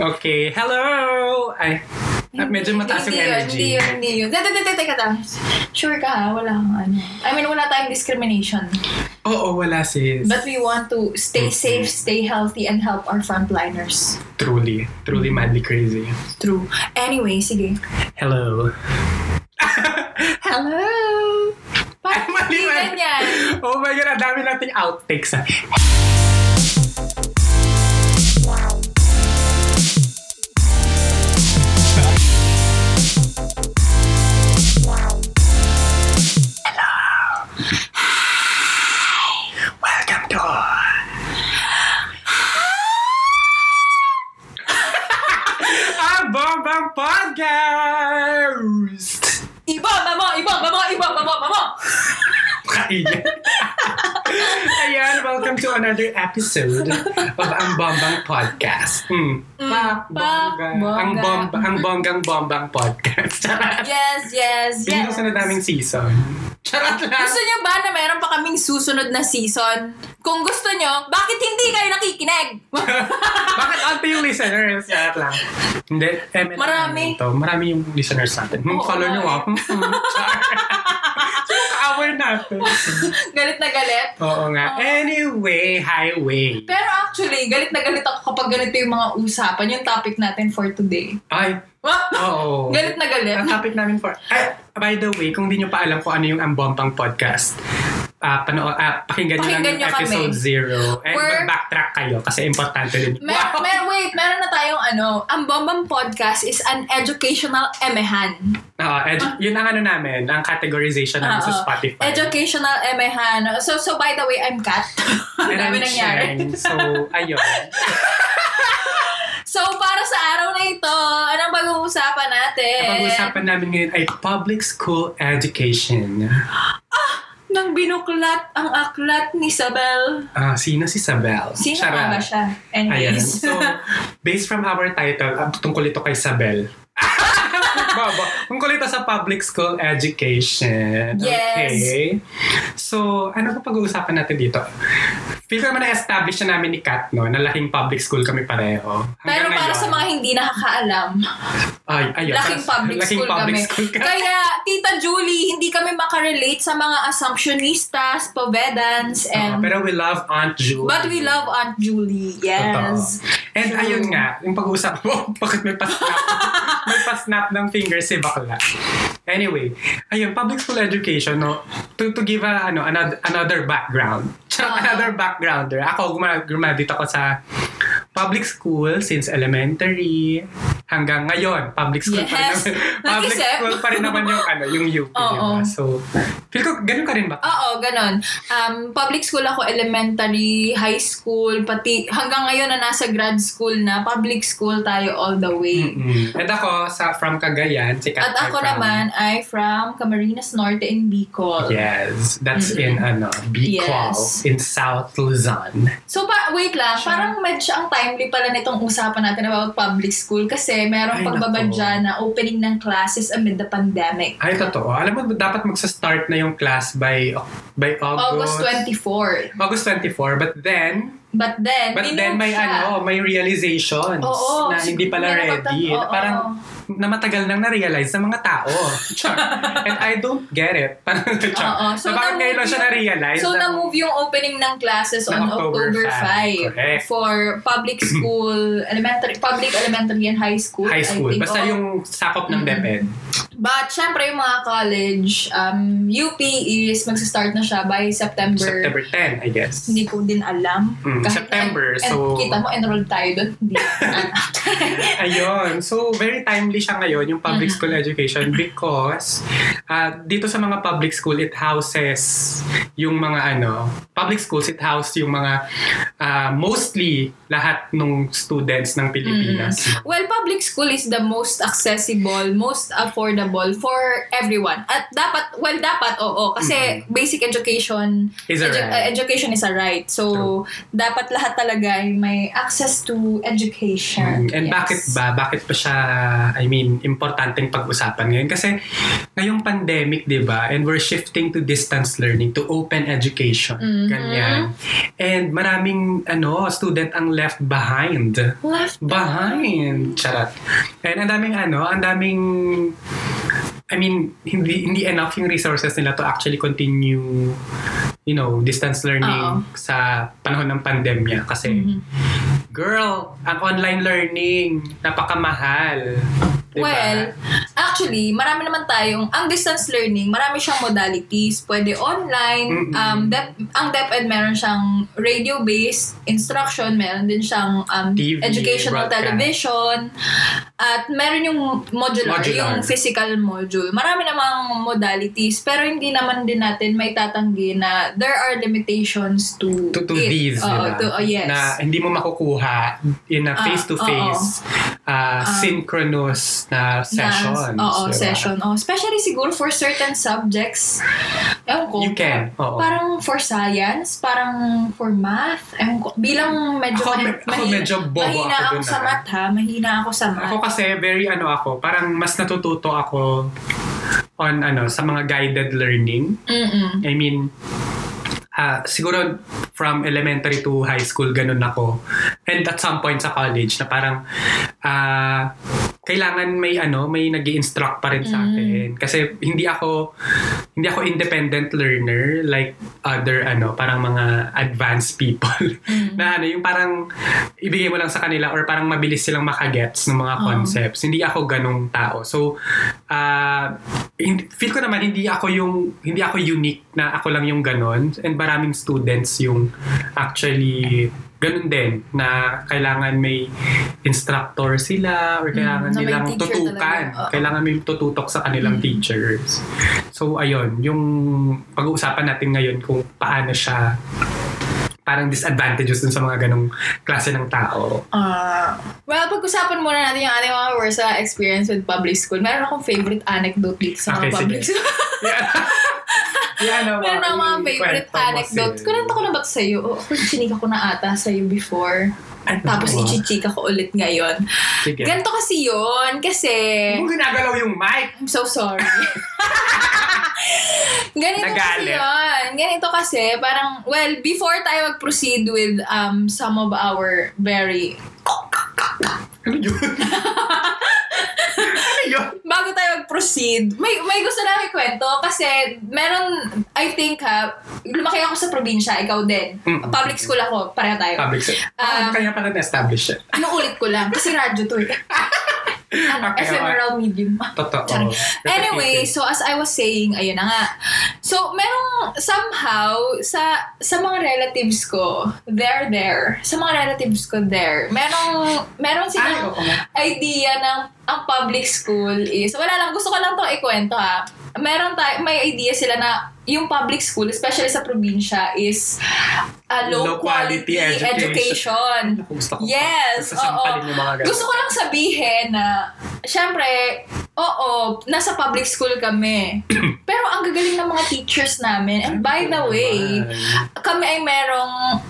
Okay, hello! Ay, medyo mataas yung Hindi energy. Hindi yun, hindi yun. Teka, teka, teka, teka. Sure ka ha? Wala kang ano. I mean, wala tayong discrimination. Oo, wala sis. But we want to stay safe, stay healthy, and help our frontliners. truly, truly madly crazy. True. Anyway, sige. Hello. Hello! Parang Ay, mali, hindi mali. ganyan. Oh my God, ang dami nating outtakes ah. Podcast! Ibaba mo! Ibaba mo! Ibaba mo! Ibaba mo! Kaiyan. Ayan, welcome to another episode of Ang Bombang Podcast. Hmm. Pa, pa- bongga. bongga. Ang, bomba, ang bonggang bombang podcast. Charot. Yes, yes, Hindi yes. ko sa daming season. Charot lang. Gusto niyo ba na meron pa kaming susunod na season? Kung gusto niyo, bakit hindi kayo nakikinig? Bakit ante yung listeners? Charot lang. Hindi. May Marami. ito. Marami yung listeners natin. Oo, follow nyo ah. Hmm, hmm. Ka-aware natin? galit na galit. Oo nga. Anyway, highway. Pero actually, galit na galit ako kapag ganito yung mga usapan, yung topic natin for today. Ay, oo. Galit na galit. Ang topic namin for... Ay, by the way, kung di nyo pa alam kung ano yung Ambompang Podcast, ah pano, ah, pakinggan, Pakinggan nyo lang yung kami. episode zero. And We're- mag-backtrack kayo kasi importante din. Mer- mer- wait, meron na tayong ano, ang Bombang Podcast is an educational emehan. Oo, edu- yun ang ano namin, ang categorization namin sa Oo. Spotify. Educational emehan. So, so by the way, I'm Kat. And I'm dami nangyari. Cheng. So, ayun. So, para sa araw na ito, anong pag-uusapan natin? Ang pag-usapan namin ngayon ay public school education. Nang binuklat ang aklat ni Isabel. Ah, sino si Sabel? Sino Charot. nga ba siya? Ayan. Anyways. So, based from our title, ah, tungkol ito kay Sabel. Baba. Tungkol ito sa public school education. Yes. Okay. So, ano pa pag-uusapan natin dito? Feel ko naman na-establish na namin ni Kat, no? Na laking public school kami pareho. Pero para sa mga hindi nakakaalam, Ay, ayun. laking Para- public laking school public kami. school ka. Kaya, Tita Julie, hindi kami makarelate sa mga assumptionistas, povedans, and... pero we love Aunt Julie. but we love Aunt Julie. Yes. And True. ayun nga, yung pag-uusap mo, bakit may pa-snap? may pa-snap ng fingers si bakla. Anyway, ayun, public school education, no? To, to give a, ano, another, another background. Oo. another backgrounder. Ako, graduate ako sa public school since elementary hanggang ngayon. Public school pa rin Yes. naman. public school pa rin naman yung, ano, yung UP, Oo. diba? So, feel ko, ganun ka rin ba? Oo, ganon. Um, public school ako, elementary, high school, pati hanggang ngayon na nasa grad school na, public school tayo all the way. Mm-mm. And ako, sa, from Cagayan, si Kat At ako from- naman ay from Camarines Norte in Bicol. Yes, that's in ano, Bicol, Yes. in South Luzon. So, pa, wait lang, Siya. parang medyo ang timely pala nitong usapan natin about public school kasi merong Ay, pagbabadya na opening ng classes amid the pandemic. Ay, totoo. Alam mo, dapat magsa-start na yung class by by August. August 24. August 24, but then, But then, but then may siya. ano, may realizations Oo, na hindi pala siguro ready. Na oo. parang na matagal nang na-realize ng mga tao. Char. And I don't get it. Parang, char. Oo. So, So, bakit na-move ngayon lang siya yung- na-realize? So, na- na-move yung opening ng classes Ng on October October 5. 5, Correct. for public school, elementary, public elementary and high school. High school. I think. Basta Oo. yung sakop ng. DepEd. But, syempre, yung mga college, um, UP is magsa-start na siya by September. September 10, I guess. Hindi ko din alam. Mm, September, and, so- kita mo, enrolled tayo doon. Ayun. So, very timely siya ngayon, yung public Mhm. school education because uh, dito sa mga public school, it houses yung mga ano, public schools, it houses yung mga uh, mostly lahat ng students ng Pilipinas. well, public school is the most accessible, most affordable for everyone. At dapat, well, dapat, oo. Kasi basic education, Is a edu- right. uh, education is a right. So, dapat lahat talaga ay may access to education. Mm, And Yes. bakit ba? Bakit pa siya, I mean, importanteng pag-usapan ngayon? Kasi ngayong pandemic, di ba? And we're shifting to distance learning, to open education. Mhm. Ganyan. And maraming ano, student ang left behind. Left Behind. Charot. And ang daming ano, ang daming I mean, hindi hindi enough yung resources nila to actually continue you know, distance learning Oo. sa panahon ng pandemya kasi Mhm. girl, ang online learning napakamahal. Diba? Well, actually, marami naman tayong, ang distance learning, marami siyang modalities. Pwede online, Mm-mm. um, dep, ang DepEd meron siyang radio-based instruction, meron din siyang um, TV, educational broadcast. television, at meron yung modular, Modular. yung physical module. Marami namang modalities, pero hindi naman din natin may tatanggi na there are limitations to, to, to it. these, Oo, diba? to- oh, yes. na hindi mo makukuha in a Ah, face-to-face, uh, synchronous na sessions. Na, oo, diba? session. Oh, especially siguro for certain subjects. Ewan ko. You can, oo. Parang for science, parang for math. Ewan ko. Bilang medyo, Ako, me- ako medyo bobo mahina ako ako, sa ah. math ha. Mahina ako sa math. Ako kasi very ano ako, parang mas natututo ako on ano sa mga guided learning. Mm-mm. I mean, ah, siguro from elementary to high school ganun ako. And at some point sa college na parang ah, kailangan may ano, may nag instruct pa rin sa Mm. akin. Kasi hindi ako hindi ako independent learner like other ano, parang mga advanced people. Mm. na ano, yung parang ibigay mo lang sa kanila or parang mabilis silang makagets ng mga Oo. concepts. Hindi ako ganong tao. So, ah, hindi- feel ko naman hindi ako yung hindi ako unique na ako lang yung ganon and maraming students yung actually ganun din na kailangan may instructor sila or kailangan Mm, na may nilang tutukan. Oo. Kailangan may tututok sa kanilang Mm. teachers. So ayun, yung pag-uusapan natin ngayon kung paano siya parang disadvantages dun sa mga ganong klase ng tao. Ah. well, pag-usapan muna natin yung ating mga Versa experience with public school. Meron akong favorite anecdote dito sa mga Okay, public sige. school. Yeah. yeah, no, Meron akong mga favorite mo anecdote. Kunento ko na ba ito sa'yo? O, ako chinika ko na ata sa'yo before. Ano Tapos ba? ichichika ko ulit ngayon. Sige. Ganito kasi yun. Kasi... Kung ginagalaw yung mic. I'm so sorry. Ganito kasi Nagalit. yun. Ganito kasi, parang, well, before tayo mag-proceed with um, some of our very... Ano yun? ano yun? Bago tayo mag-proceed, may, may gusto namin kwento kasi meron, I think ha, lumaki ako sa probinsya, ikaw din. Mm. Public school ako, pareho tayo. Public service. Um, Ah, kaya pala na-establish siya. Ano ulit ko lang? Kasi radyo to eh. ano, Okay, ephemeral medium. Totoo. Anyway, so as I was saying, ayun na nga. So, merong somehow, sa sa mga relatives ko, they're there. Sa mga relatives ko there, merong, meron silang idea ng ang public school is, wala lang, gusto ko lang to ikwento ha. Meron tayo, may idea sila na yung public school, especially sa probinsya, is a low, Low quality quality, education. education. Gusto ko. Yes, ganun. Gusto ko lang sabihin na, syempre, oo, nasa public school kami. Pero ang gagaling ng mga teachers namin. And by the way, kami ay merong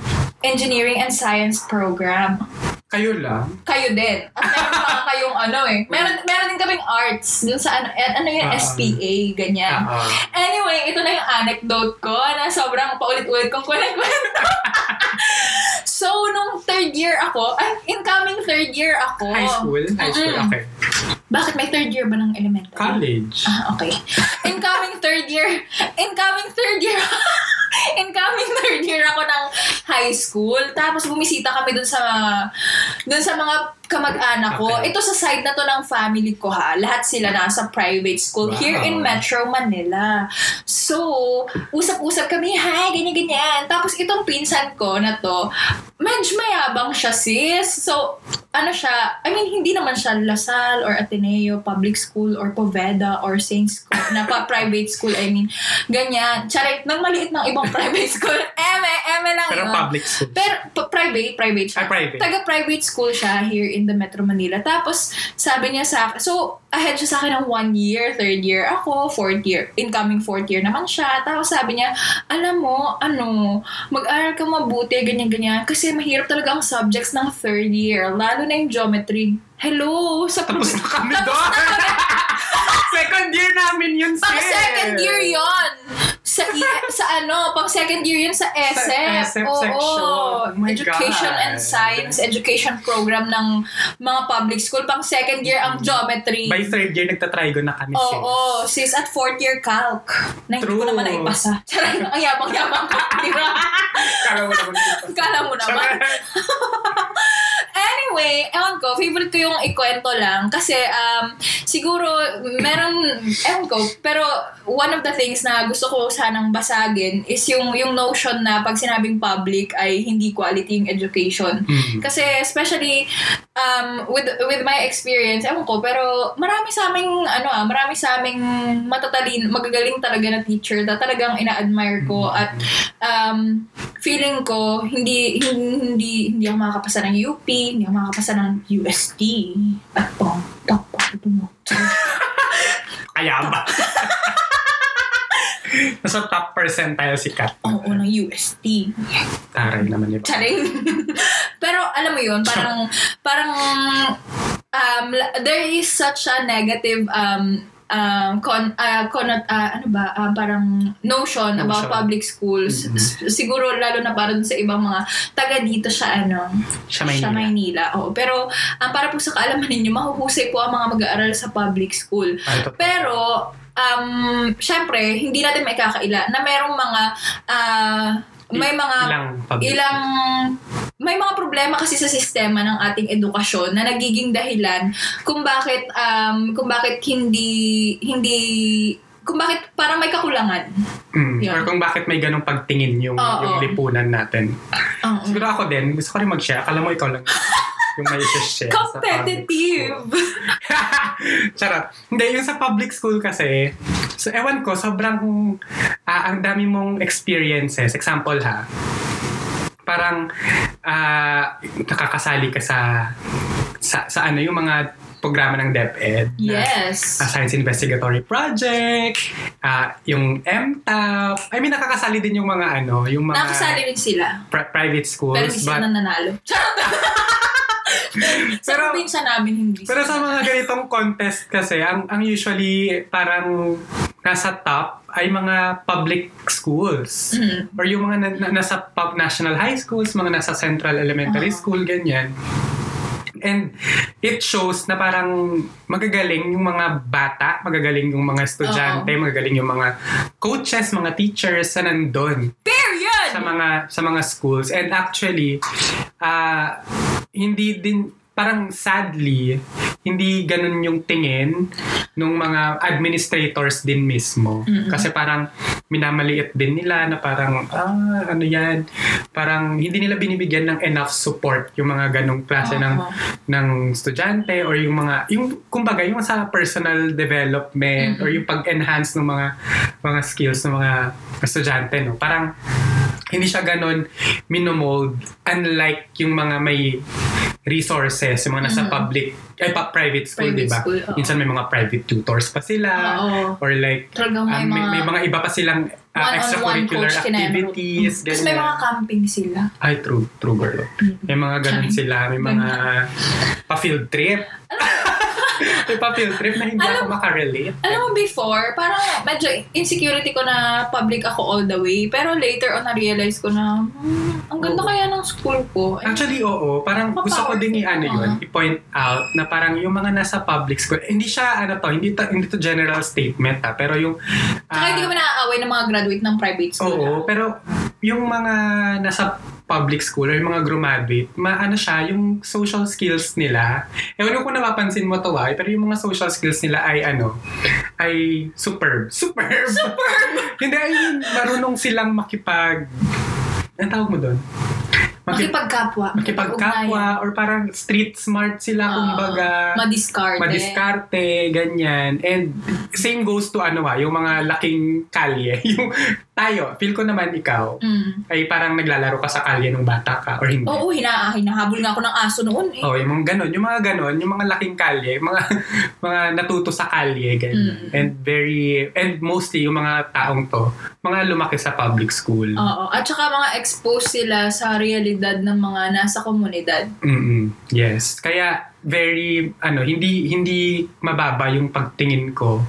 engineering and science program. Kayo lang. Kayo din. At meron pa kayong ano eh. Meron, meron din kaming arts. Dun sa ano, eh, ano yung Ah. SPA, ganyan. Ah, ah. Anyway, ito na yung anecdote ko na sobrang paulit-ulit kong kwento. so, nung third year ako, ay, incoming third year ako. High school? High school, Mm-mm. okay. Bakit may third year ba ng elementary? College. Ah, okay. Incoming third year, incoming third year, incoming third year ako ng high school. Tapos bumisita kami dun sa dun sa mga kamag-anak ko. Okay. Ito sa side na to ng family ko ha. Lahat sila nasa private school Wow. here in Metro Manila. So, usap-usap kami, hi, ganyan-ganyan. Tapos itong pinsan ko na to, medyo mayabang siya sis. So, ano siya, I mean, hindi naman siya Lasal or Ateneo, public school or Poveda or Saints School, na pa private school, I mean, ganyan. Charit, nang maliit ng ibang private school, eme, eme lang Pero yun. public school. Pero pa- private, private siya. Ay, private. Taga-private school siya here in the Metro Manila. Tapos, sabi niya sa akin, so, ahead siya sa akin ng one year, third year ako, fourth year, incoming fourth year naman siya. Tapos sabi niya, alam mo, ano, mag-aral ka mabuti, ganyan-ganyan. Kasi mahirap talaga ang subjects ng third year, lalo na yung geometry. Hello! Sa Tapos na kami doon. second year namin yun, Pang sis. second year yon sa i- sa ano, pang second year yun sa SF. SF Oo, section. Oh Education God. and Science Education Program ng mga public school. Pang second year ang geometry. By third year, nagtatrigo na kami, sis. Oo, sis at fourth year calc. Na hindi ko naman naipasa. Charay, ang yabang-yabang ko. Di ba? Kala mo naman. Kala mo naman. Anyway, ewan ko, favorite ko yung ikwento lang. Kasi, um, siguro, meron, ewan ko, pero one of the things na gusto ko sanang basagin is yung, yung notion na pag sinabing public ay hindi quality yung education. Mm. Kasi especially um, with with my experience, ewan ko, pero marami sa aming, ano ah, marami sa aming matatalin, magagaling talaga na teacher na talagang ina-admire ko at um, feeling ko hindi hindi hindi ako makakapasa ng UP, hindi ako makakapasa ng UST. At pang, tak, ito mo. Kaya ba? Nasa top percentile si Kat. Oo, ng UST. Taray naman yun. Charing. Pero alam mo yun, parang, parang, um, there is such a negative, um, um, con, uh, conno- uh, ano ba, uh, parang notion, about Notion. public schools. Mhm. S- Siguro lalo na para sa ibang mga taga dito sa ano, Siya Maynila. Maynila. Oo. Pero um, para po sa kaalaman ninyo, mahuhusay po ang mga mag-aaral sa public school. Ay, totoo. Pero, um, syempre, hindi natin may kakaila na merong mga, ah, may mga, Ilang ilang, may mga problema kasi sa sistema ng ating edukasyon na nagiging dahilan kung bakit, um, kung bakit hindi, hindi, kung bakit parang may kakulangan. Mm. Yun. Or kung bakit may ganong pagtingin yung, Oo. yung lipunan natin. Oo. Siguro ako din, gusto ko rin mag-share. Akala mo ikaw lang yung may share Competitive! Charot. Hindi, yung sa public school kasi, so ewan ko, sobrang, ah, ang dami mong experiences. Example ha, parang ah, nakakasali ka sa, sa, sa ano, yung mga programa ng DepEd. Yes. a science investigatory project, ah, yung MTAP. I mean, nakakasali din yung mga ano, yung mga Nakasali rin sila. pri- private schools. Pero hindi sila nananalo. sa Pero- probinsya namin, hindi pero sa mga ganitong contest kasi, ang, ang usually parang nasa top ay mga public schools. Mm. Or yung mga na, na- nasa pub national high schools, mga nasa central elementary Oo. school, ganyan. And it shows na parang magagaling yung mga bata, magagaling yung mga estudyante, magagaling yung mga coaches, mga teachers na nandun Period! sa mga sa mga schools. And actually, ah hindi din parang sadly hindi ganun yung tingin ng mga administrators din mismo. Mm-mm. Kasi parang minamaliit din nila na parang ah ano yan, parang hindi nila binibigyan ng enough support yung mga ganong klase ng Oo. ng estudyante or yung mga yung kumbaga yung sa personal development Mhm. or yung pag-enhance ng mga mga skills ng mga estudyante no parang hindi siya ganon minomold unlike yung mga may resources yung mga nasa Mhm. public ay pa, private school di ba minsan may mga private tutors pa sila Oo. or like Talagang may ah, may, mga may mga iba pa silang one-on-one extracurricular kinenro. activities Tapos may mga camping sila. ay true true girl may mga ganun sila. May mga pa-field trip. May pa-field trip na hindi Alam- ako makarelate. Alam mo, before, parang medyo insecurity ko na public ako all the way. Pero later on, na-realize ko na, hmm, ang ganda Oo. kaya ng school ko. And, Actually, oo. Parang gusto ko din i-ano yun, i-point out na parang yung mga nasa public school, hindi siya, ano to, hindi to, hindi to general statement ha, pero yung... Tsaka ah, hindi kami naaaway ng mga graduate ng private school. Oo, ah. pero yung mga nasa public school or yung mga graduate, maano siya, yung social skills nila. Ewan ko kung napapansin mo to ah, pero yung mga social skills nila ay ano, ay superb. Superb! Superb! Hindi, ay yun, marunong silang makipag... Anong tawag mo doon? Makip- Makipagkapwa. makipagkapwa or parang street smart sila, Oo. kumbaga Madiskarte. madiskarte, ganyan. And same goes to ano ah, yung mga laking kalye. Yung tayo, feel ko naman ikaw, Mm. ay parang naglalaro ka sa kalye nung bata ka or hindi. Oo, hina, hinahabol nga ako ng aso noon eh. Oh, yung mga ganon, yung mga ganon, yung mga laking kalye, mga mga natuto sa kalye, ganyan. Mm. And very, and mostly yung mga taong to, mga lumaki sa public school. Oo. At saka mga expose sila sa realidad ng mga nasa komunidad. mm Yes. Kaya, very ano hindi hindi mababa yung pagtingin ko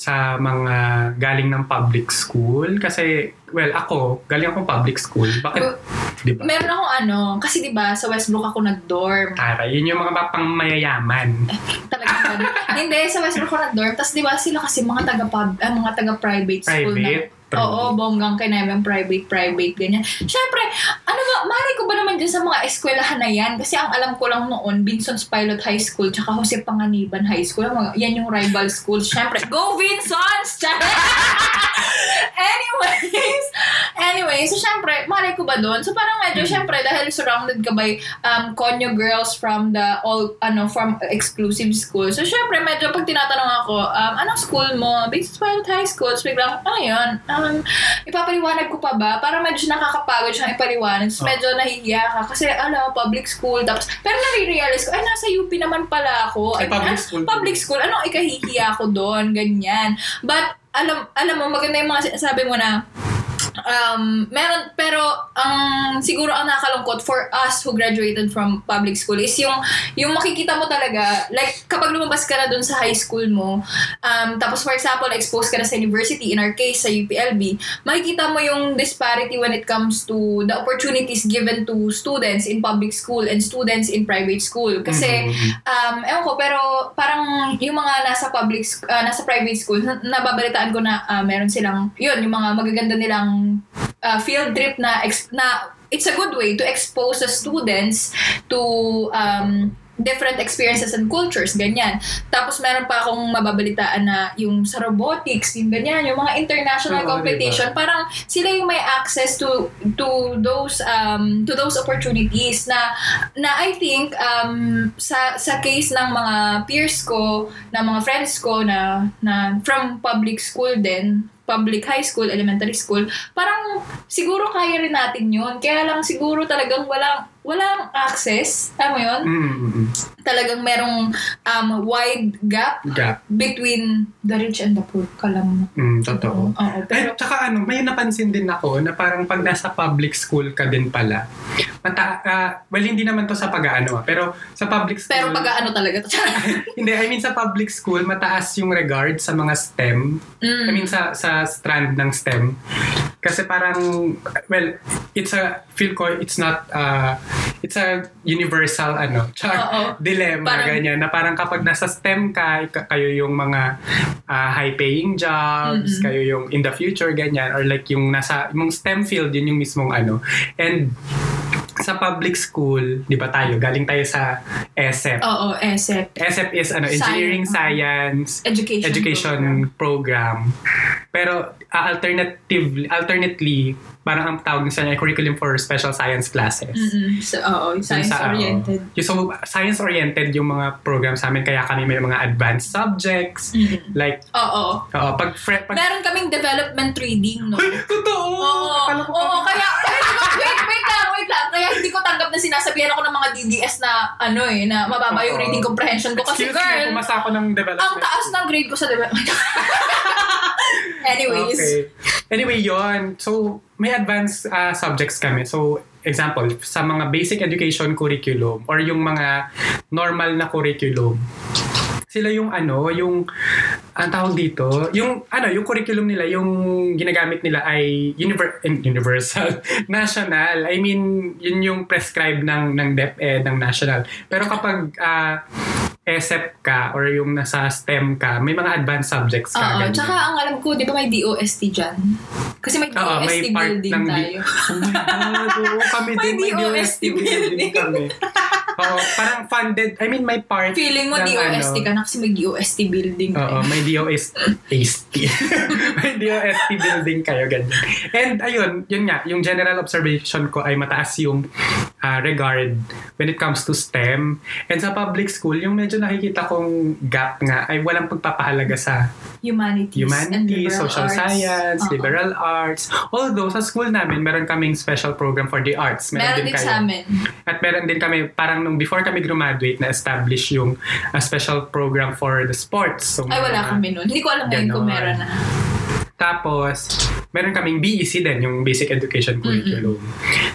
sa mga galing ng public school kasi well ako galing akong public school bakit Well, di ba Meron akong ano, kasi di ba sa Westbrook ako nag-dorm. Tara, yun yung mga pang mayayaman. Talaga? Hindi, sa Westbrook ako nag-dorm. Tapos di ba sila kasi mga taga-pub, ah, mga taga-private school Private? na. Oo, bonggang kinamang private, private, ganyan. Siyempre, ano ba, mari ko ba naman dyan sa mga eskwelahan na yan? Kasi ang alam ko lang noon, Vinson's Pilot High School, tsaka Jose Panganiban High School. Yan yung rival schools. Siyempre, go Vinsons! Anyways, anyway, so syempre, malay ko ba doon? So parang medyo, syempre, dahil surrounded ka by um, conyo girls from the all, ano, from exclusive school. So syempre, medyo pag tinatanong ako, um, anong school mo? Basis Pilot High School. So biglang, ano yun? Um, ipapaliwanag ko pa ba? Para medyo nakakapagod siyang ipaliwanag. So Oh. medyo nahihiya ka. Kasi, ano, public school. Tapos, pero nare-realize ko, ay, nasa UP naman pala ako. Ay, public school. Public school. Ano, ikahihiya ko doon? Ganyan. But, alam alam mo maganda yung mga sabi mo na um meron pero ang siguro ang nakakalungkot for us who graduated from public school is yung yung makikita mo talaga like kapag lumabas ka na dun sa high school mo um tapos for example exposed ka na sa university in our case sa UPLB makikita mo yung disparity when it comes to the opportunities given to students in public school and students in private school kasi Mhm. um, ewan ko, pero parang yung mga nasa public, ah, nasa private school, na- nababalitaan ko na ah, meron silang, yun, yung mga magaganda nilang ah, field trip na, ex- na it's a good way to expose the students to um, different experiences and cultures, ganyan. Tapos meron pa akong mababalitaan na yung sa robotics, yung ganyan, yung mga international Oo, competition, parang sila yung may access to to those um to those opportunities na na I think um sa sa case ng mga peers ko, na mga friends ko na na from public school din, public high school, elementary school, parang siguro kaya rin natin yun. Kaya lang siguro talagang walang walang access, mo yun? Mm-mm. Talagang merong um, wide gap Gap. between the rich and the poor. Kalam mo. Mm, totoo. Oo, Eh, pero tsaka ano, may napansin din ako na parang pag nasa public school ka din pala, mata, ah, well, hindi naman to sa pag-ano, ah, pero sa public school, pero pag ano talaga to. hindi, I mean sa public school, mataas yung regard sa mga STEM. mm. I mean sa, sa strand ng STEM. Kasi parang, well, it's a, feel ko, it's not, uh, it's a universal, ano, char, Oo. dilemma, Parang- ganyan, na parang kapag nasa STEM ka, ka- kayo yung mga ah, high-paying jobs, Mm-mm. kayo yung in the future, ganyan, or like yung nasa, yung STEM field, yun yung mismong ano. And sa public school, di ba tayo, galing tayo sa ESEP. Oo, ESEP. ESEP is ano, engineering science, Education. education program. Pero uh, alternative alternately parang ang tawag sa niya ay curriculum for special science classes. Mm-mm. So, oo, Dun sa, science-oriented. oo. Yung so, science-oriented yung mga program sa amin kaya kami may mga advanced subjects Mm-mm. like Oo. oo, pag, fre- pag Meron kaming development reading, no? Uy, totoo! Oo, oo, kaya, ko, wait, wait lang, wait. Kaya hindi ko tanggap na sinasabihan ako ng mga DDS na, ano eh, na mababa yung reading comprehension ko. Kasi Excuse girl, me, pumasa ako ng development. ang taas ng grade ko sa development. Anyways. Okay. Anyway, yon So, may advanced uh, subjects kami. So, example, sa mga basic education curriculum or yung mga normal na curriculum, sila yung ano, yung ang tawag dito, yung ano, yung curriculum nila, yung ginagamit nila ay univer- eh, universal, national. I mean, yun yung prescribed ng ng DepEd ng national. Pero kapag ah, ESEP ka or yung nasa STEM ka, may mga advanced subjects ka. Oo, tsaka ang alam ko, di ba may DOST dyan? Kasi may Oo, DOST may part building ng tayo. Oh my God, oo, kami May din, may DOST DOST building kami. Oo, parang funded, I mean, may part Feeling mo ng DOST ano, ka na kasi may DOST building Oo, tayo. may DOST. may DOST building kayo, ganyan. And ayun, yun nga, yung general observation ko ay mataas yung ah, regard when it comes to STEM. And sa public school, yung medyo nakikita kong gap nga ay walang pagpapahalaga sa Humanities, humanities, social arts. science, Oo. liberal arts. Although sa school namin, meron kaming special program for the arts. Meron din kayo. sa amin. At meron din kami, parang nung before kami graduate, na-establish yung a special program for the sports. So, Ay, wala kami nun. Hindi ko alam ngayon kung meron na. Tapos, meron kaming BEC din, yung Basic Education Curriculum.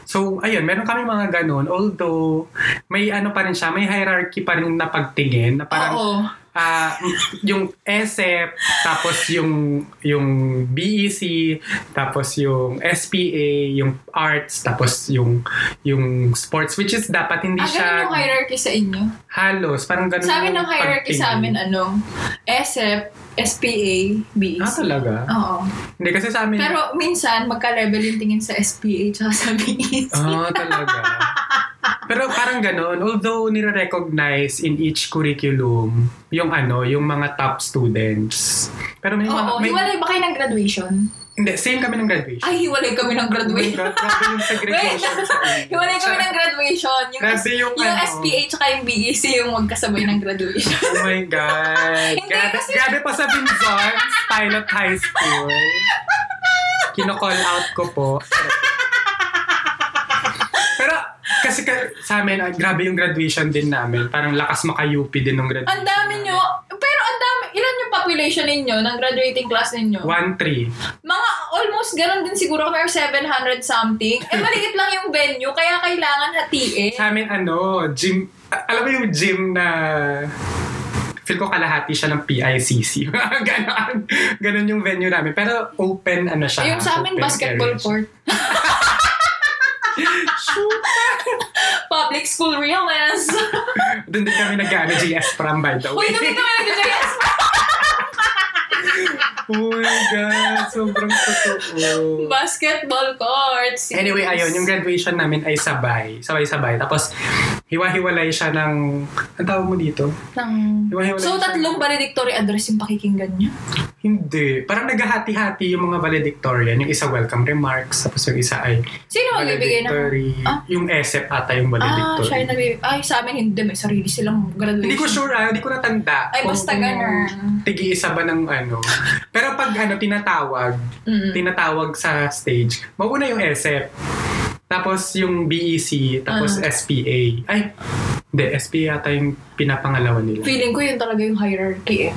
So, ayun, meron kami mga ganun. Although, may ano pa rin siya, may hierarchy pa rin na pagtingin na parang Oo. Ah yung ESEP, tapos yung yung BEC, tapos yung SPA, yung arts, tapos yung yung sports which is dapat hindi Ah, siya yung hierarchy sa inyo? halos parang ganun Sa amin ang hierarchy sa amin, ano, ESEP, SPA, BEC. Ah, talaga? Oo. Hindi kasi sa amin Pero minsan, magka-level yung tingin sa SPA tsaka sa BEC. Ah, talaga. Pero parang ganun, although nire-recognize in each curriculum yung ano, yung mga top students. Pero may mga, Oo, may, hiwalay ba kayo ng graduation? hindi, same kami ng graduation. Ay, hiwalay kami ng Oh graduation. God, grabe yung segregation sa hiwalay kami ng graduation. Yung, Grabe yung yung ano. SPA tsaka yung BEC yung magkasabay ng graduation. Oh my God. Hindi, grabe, kasi- grabe pa sa Binzons, Pilot High School. Kino-call out ko po. Kasi ka, sa amin, ah, grabe yung graduation din namin. Parang lakas maka-UP din ng graduation. ang dami nyo. Pero ang dami. Ilan yung population ninyo ng graduating class ninyo? 1-3. Mga almost ganun din siguro kami or 700 something. Eh, maliit lang yung venue, kaya kailangan hatiin. Sa amin, ano, gym, a- alam mo yung gym na feel ko kalahati siya ng PICC. ganon. Ganon yung venue namin. Pero open, ano siya. Yung sa amin, open basketball area siya. court. Public school realness. Doon din kami nag-ano, GS prom by the Uy, way. doon kami nag-JS. oh my God, sobrang totoo. Basketball courts. Anyway, ayun, yung graduation namin ay sabay. Sabay-sabay. Tapos, hiwa-hiwalay siya ng... Ang tawag mo dito? Ng... Hiwa-hiwalay So, siya- tatlong valedictory address yung pakikinggan niya? Hindi. Parang naghahati-hati yung mga valedictorian. Yung isa welcome remarks, tapos yung isa ay Sino magbibigay ng... valedictory. Ah. Yung ESEP ata yung Ah, valedictory. siya yung nagbibigay. Ay, sa amin hindi. May sarili silang graduation. Hindi ko sure ah, hindi ko natanda. Ay, basta ganun. Tigi-isa ba ng ano. Pero pag ano, tinatawag, Mm. tinatawag sa stage, mauna yung ESEP. Tapos yung BEC, tapos Ah. SPA. Ay, hindi, SPA yata yung pinapangalawan nila. Feeling ko yun talaga yung hierarchy eh.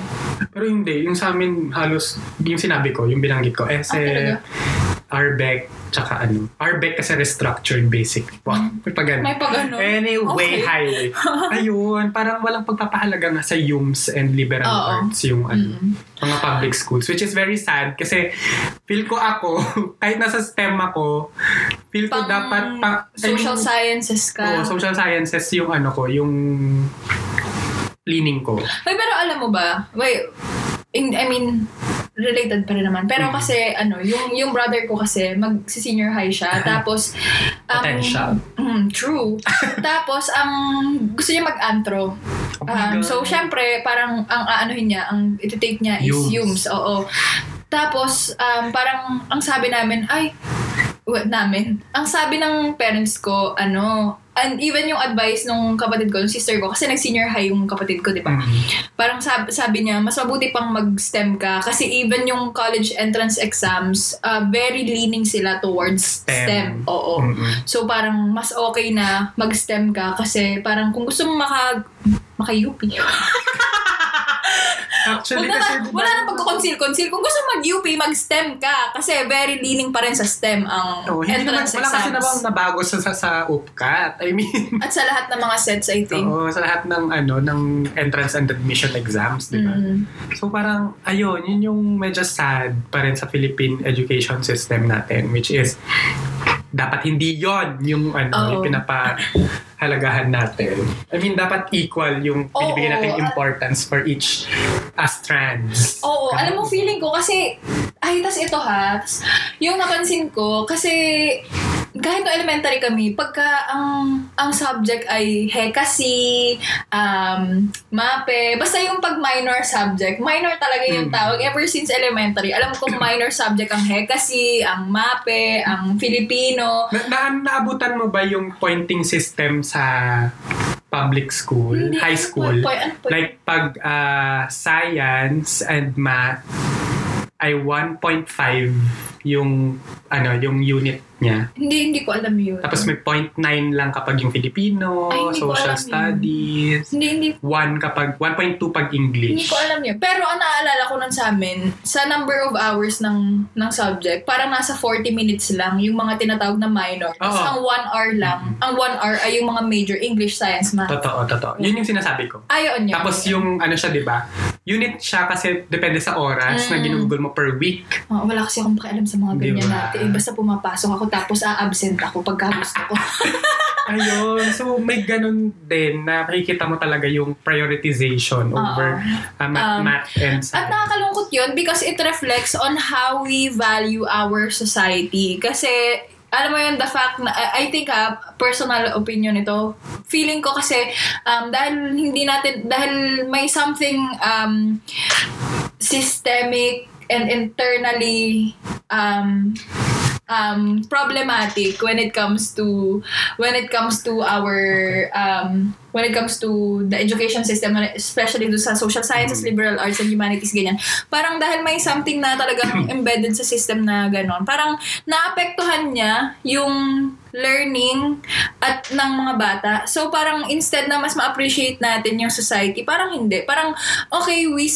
Pero hindi, yung sa amin halos, yung sinabi ko, yung binanggit ko, Ah, ESEP, talaga? RBEC, tsaka ano. RBEC kasi restructured basic. Wow, may pag ano. May pag ano. Anyway, Okay. highway. Ayun, parang walang pagpapahalaga nga sa UMS and liberal Oo. arts yung ano, Mm. mga public schools. Which is very sad kasi feel ko ako, kahit nasa STEM ako, feel ko Pang dapat pa, I social mean, sciences ka. oo, social sciences yung ano ko, yung leaning ko. Wait, pero alam mo ba? Wait, in, I mean, related pa rin naman. Pero Mhm. kasi, ano, yung, yung brother ko kasi, mag-senior high siya. Tapos, um, Potential. mm, true. Tapos, ang gusto niya mag-antro. Oh Um, so, syempre, parang ang aanuhin niya, ang iti-take niya is Yums. Yums. Oo. Tapos, um, parang ang sabi namin, ay, wa- namin. Ang sabi ng parents ko, ano, and even yung advice nung kapatid ko, yung sister ko, kasi nag-senior high yung kapatid ko, di ba? Mhm. Parang sabi, sabi niya, mas mabuti pang mag-STEM ka kasi even yung college entrance exams, uh, very leaning sila towards STEM. STEM. Oo. Mhm. So parang mas okay na mag-STEM ka kasi parang kung gusto mo maka maka-UP. Actually, Wala, kasi na, wala na pagkukonsil-consil. Kung gusto mag-UP, mag-STEM ka. Kasi very leaning pa rin sa STEM ang Oh, hindi naman, entrance wala kasi namang exams. nabago sa, sa, sa UPCAT. I mean, At sa lahat ng mga sets, I think. oo, sa lahat ng ano ng entrance and admission exams, di ba? Mm. So parang, ayun, yun yung medyo sad pa rin sa Philippine education system natin, which is, dapat hindi yon yung ano, Oo. yung pinapahalagahan natin. I mean, dapat equal yung binibigyan natin importance for each as trans. Oo, alam mo, feeling ko kasi, ay, tas ito ha, tas, yung napansin ko, kasi, kahit no elementary kami, pagka ang ang subject ay hekasi, um, mape, basta yung pag minor subject, minor talaga yung Mm. tawag. Ever since elementary, alam ko minor subject ang hekasi, ang mape, ang Filipino. Na, na, naabutan mo ba yung pointing system sa public school, Hindi, high ano school? po- ano po- Like pag ah, science and math, ay 1.5 yung ano yung unit niya. Hindi, hindi ko alam yun. Tapos may 0.9 lang kapag yung Filipino, Ay, hindi ko social alam yun. studies. Hindi, hindi 1 kapag 1.2 pag Hindi English. ko alam yun. Pero ang naalala ko nun sa amin, sa number of hours ng ng subject, parang nasa 40 minutes lang yung mga tinatawag na minor. Tapos Oo. ang 1 hour lang, ang 1 hour ay yung mga major English, Science, Math. Totoo, totoo. Yun yung sinasabi ko. Ayon yun. Tapos yung ano siya, 'di ba? Unit siya kasi depende sa oras na Mm. ginugol mo per week. Oh, wala kasi akong pakialam sa mga ganyan Diba? natin. Eh, basta pumapasok ako tapos a-absent ako pagka gusto ko. Ayun. So may ganun din na makikita mo talaga yung prioritization over uh, math, Um, math and At science. nakakalungkot yun because it reflects on how we value our society. Kasi, alam mo yun, the fact na, I I think ha, personal opinion ito, feeling ko kasi, um, dahil hindi natin, dahil may something um, systemic and internally um, um, problematic when it comes to when it comes to our um, when it comes to the education system especially do sa social sciences, liberal arts and humanities ganyan. Parang dahil may something na talagang embedded sa system na ganon. Parang naapektuhan niya yung learning at ng mga bata. So parang instead na mas ma-appreciate natin yung society, parang hindi. Parang okay, we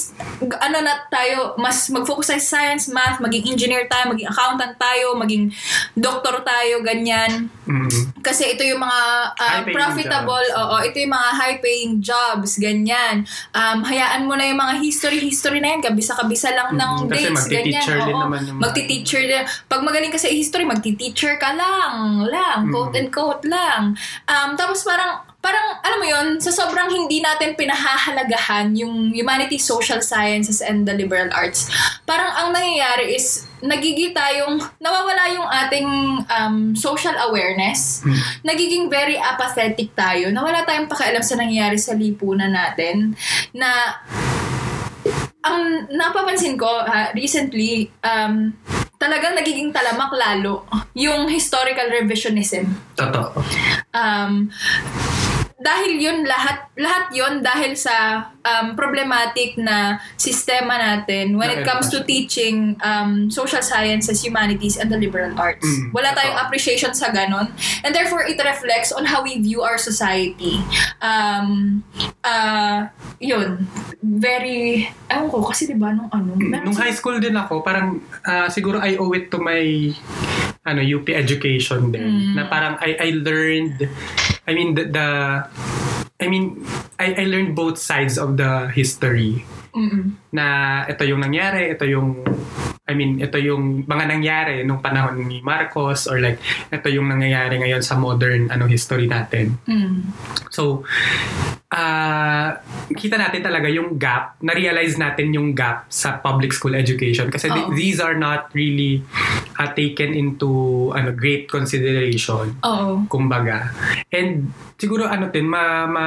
ano na tayo, mas mag-focus sa science, math, maging engineer tayo, maging accountant tayo, maging doctor tayo, ganyan. Mm. Kasi ito yung mga uh, profitable, jobs. oo, ito yung mga high-paying jobs, ganyan. Um, hayaan mo na yung mga history-history na yan, kabisa-kabisa lang ng Mm, kasi dates, ganyan. magti-teacher din Oo, naman yung mga- magti-teacher din. Pag magaling ka sa history, magti-teacher ka lang, lang, quote and quote lang. Um, tapos parang, parang, alam mo yun, sa sobrang hindi natin pinahahalagahan yung humanities, social sciences, and the liberal arts, parang ang nangyayari is, nagigi tayong, nawawala yung ating um, social awareness, Mm. nagiging very apathetic tayo, na wala tayong pakialam sa nangyayari sa lipunan natin, na ang napapansin ko ha, recently, um, talagang nagiging talamak lalo yung historical revisionism. Totoo. Um, dahil yun lahat lahat yun dahil sa um, problematic na sistema natin when it comes to teaching um, social sciences, humanities, and the liberal arts. Mm, Wala tayong appreciation sa ganon. And therefore, it reflects on how we view our society. Um, uh, yun. Very, ewan ko, kasi diba nung ano, meron Nung high school din ako, parang ah, siguro I owe it to my ano UP education din. Mm. Na parang I I learned I mean the, the I mean I I learned both sides of the history Mm-mm. na ito yung nangyari, ito yung I mean, ito yung mga nangyari nung panahon ni Marcos or like ito yung nangyayari ngayon sa modern ano history natin. Mm. So, ah kita natin talaga yung gap, na-realize natin yung gap sa public school education kasi th- Oo. these are not really ah, taken into ano great consideration Oo. kumbaga. And siguro ano din ma, ma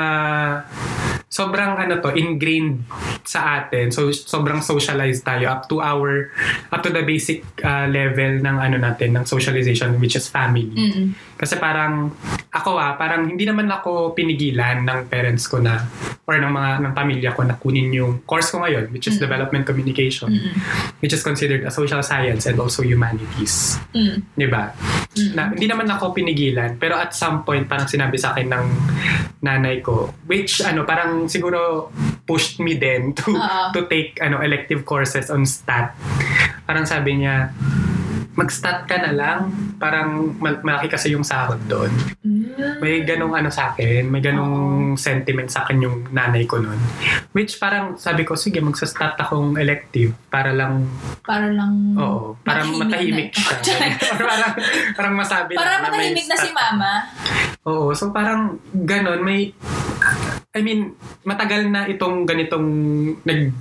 sobrang ano to ingrained sa atin. So sobrang socialized tayo up to our up to the basic ah, level ng ano natin ng socialization which is family. Mm-mm. Kasi parang ako ah, parang hindi naman ako pinigilan ng parents ko na or ng mga ng pamilya ko na kunin yung course ko ngayon which is Mm. development communication Mm-mm. which is considered a social science and also humanities. Mm. 'Di ba? Mm. Na, hindi naman ako pinigilan pero at some point parang sinabi sa akin ng nanay ko which ano parang siguro pushed me then to Oo. to take ano elective courses on stat. Parang sabi niya mag-stat ka na lang parang mal- malaki kasi yung sahod doon. Mm. May ganong ano sa akin, may ganong sentiment sa akin yung nanay ko noon. Which parang sabi ko, sige, magsa-stat akong elective para lang, Para lang... oo, parang matahimik Matahimik na. siya. Parang, parang masabi Para na may matahimik na si stat mama. Oo, so parang ganon, may, I mean, matagal na itong ganitong, nag,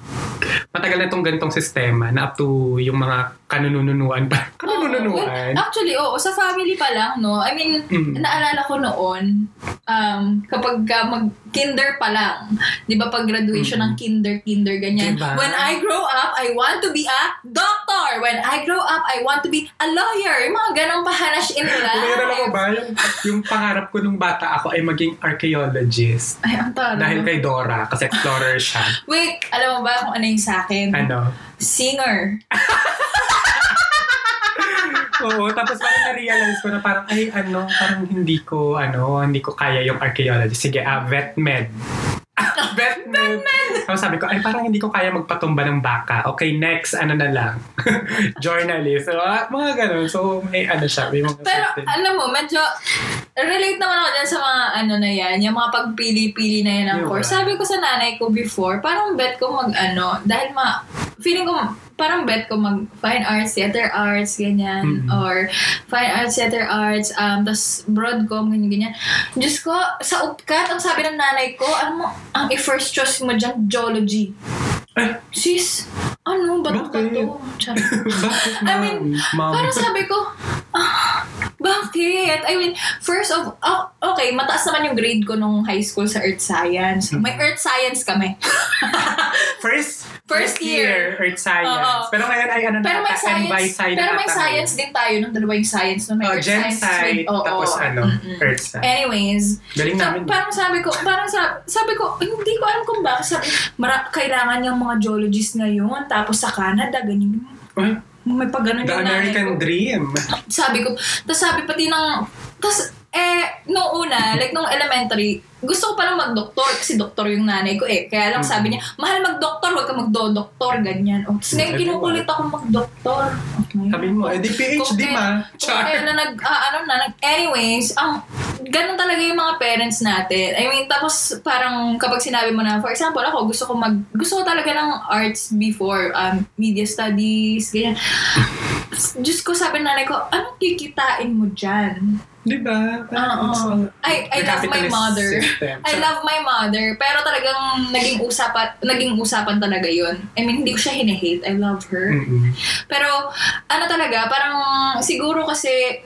matagal na itong ganitong sistema na up to yung mga kanununuan pa. Kanununuan? Oo. Actually, oo. Sa family pa lang, no? I mean, Mm. naalala ko noon, um, kapag ka mag-kinder pa lang, di ba pag graduation Mm. ng kinder, kinder, ganyan. Diba? When I grow up, I want to be a doctor. When I grow up, I want to be a lawyer. Yung mga ganong pahanash in life. Alam mo ba, yung, yung pangarap ko nung bata ako ay maging archaeologist. Ay, ang siya. Dahil ano? kay Dora, kasi explorer siya. Wait, alam mo ba kung ano yung sa akin? Ano? Singer. Oo, tapos parang na-realize ko na parang, ay ano, parang hindi ko, ano, hindi ko kaya yung archaeology. Sige, ah, vet med vet med. Tapos sabi ko, ay, parang hindi ko kaya magpatumba ng baka. Okay, next, ano na lang. Journalist. So, ah, mga ganun. So, may ano siya, may mga Pero certain- alam mo, medyo relate naman ako dyan sa mga ano na yan, yung mga pagpili-pili na yan ng course. Sabi ko sa nanay ko before, parang bet ko mag ano, dahil ma, feeling ko, parang bet ko mag fine arts, theater arts, ganyan, Mhm. or fine arts, theater arts, um, tas broadcom, ganyan, ganyan. Diyos ko, sa UPCAT, ang sabi ng nanay ko, ano mo, ang i-first choice mo dyan, geology. Ay, Sis, ano, ba't ba to? I mean. Parang sabi ko, ah, bakit? I mean, first of, oh, okay, mataas naman yung grade ko nung high school sa Earth Science. Hmm. May Earth Science kami. First, First year. Earth Science. Oo. Pero ngayon ay ano Pero na may ata, science, NY side pero may ata science din tayo nung dalawa yung science. No? May Oh, Earth Gen Science Side, with- oo, tapos oo. ano, Mm-mm. Earth Side. Anyways, Galing namin. parang sabi ko, parang sabi, sabi ko, hindi ko alam kung bakit sabi, mara, kailangan yung mga geologists ngayon, tapos sa Canada, ganyan. Uy, May pag ganun The American. Dream. sabi ko, tapos sabi pati ng, tapos eh, nung una, like nung elementary, gusto ko palang mag-doktor kasi doktor yung nanay ko eh. Kaya lang sabi niya, mahal mag-doktor, huwag ka magdo-doktor, ganyan. O, tapos ngayon kinukulit ako mag-doktor. Okay. Sabi mo, eh di PhD Kung ma. Char. kaya na nag, ah, ano na, nag, anyways, ang, ganun talaga yung mga parents natin. I mean, tapos parang kapag sinabi mo na, for example, ako, gusto ko mag, gusto ko talaga ng arts before, um, media studies, ganyan. Diyos ko, sabi ng nanay ko, anong kikitain mo dyan? Di ba? Oo. I, I love my mother. system. I love my mother. Pero talagang naging usapan, naging usapan talaga yun. I mean, hindi ko siya hine-hate. I love her. Mm-mm. Pero, ano talaga, parang siguro kasi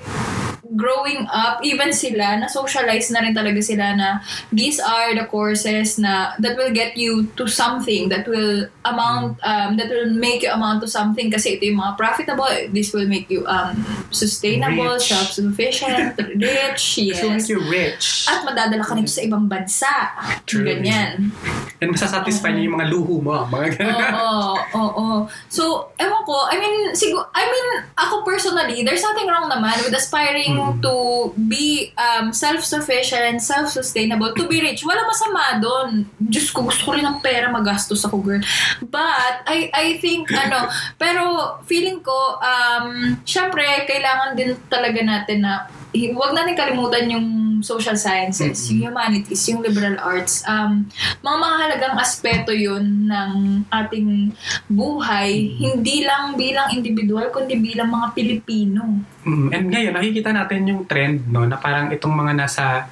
growing up, even sila, na-socialize na rin talaga sila na these are the courses na that will get you to something that will amount, um, that will make you amount to something kasi ito yung mga profitable, this will make you um, sustainable, Rich. self-sufficient, rich, yes. So make you rich. At madadala ka nito sa ibang bansa. True. Ganyan. And masasatisfy niya yung mga luho mo. Mga ganun. Oo, oo, oo. So, ewan ko, I mean, siguro, I mean, ako personally, there's nothing wrong naman with aspiring Mm. To be um, self-sufficient, self-sustainable, to be rich. Wala masama doon. Diyos ko, gusto ko rin ng pera, magastos ako, girl. But, I, I think, ano, pero feeling ko, um, syempre, kailangan din talaga natin na, huwag natin kalimutan yung social sciences, Mm-mm. yung humanities, yung liberal arts. Um, mga mahalagang aspeto yun ng ating buhay, hindi lang bilang individual, kundi bilang mga Pilipino. Mm, And ngayon, nakikita natin yung trend, no, na parang itong mga nasa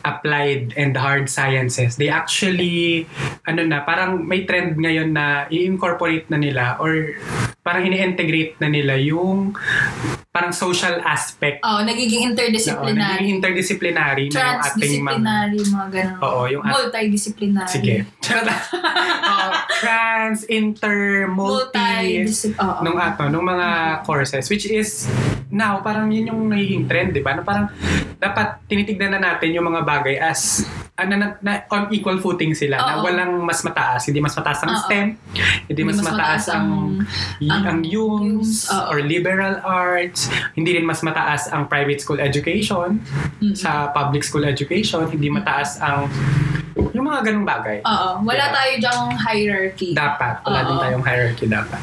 applied and hard sciences, they actually, ano na, parang may trend ngayon na i-incorporate na nila or parang ini-integrate na nila yung parang social aspect Oh, nagiging na, interdisciplinary. nagiging interdisciplinary na yung ating mga... Transdisciplinary, mga ganun. Oo, yung at- Multidisciplinary. Sige. Oo, trans, inter, multi, Multidisciplinary. Oo. nung ato, nung mga courses which is now parang yun yung nagiging trend, 'di ba? Na parang dapat tinitignan na natin yung mga bagay as ano na, na on equal footing sila na Oo. walang mas mataas, hindi mas mataas ang Oo. STEM, hindi, mas, mataas, ang y- ang ang UMS or liberal arts, hindi rin mas mataas ang private school education Mm. sa public school education, hindi mataas ang yung mga ganung bagay. Oo. Wala Diba? tayo dyang hierarchy. Dapat. Wala din Oo. tayong hierarchy dapat.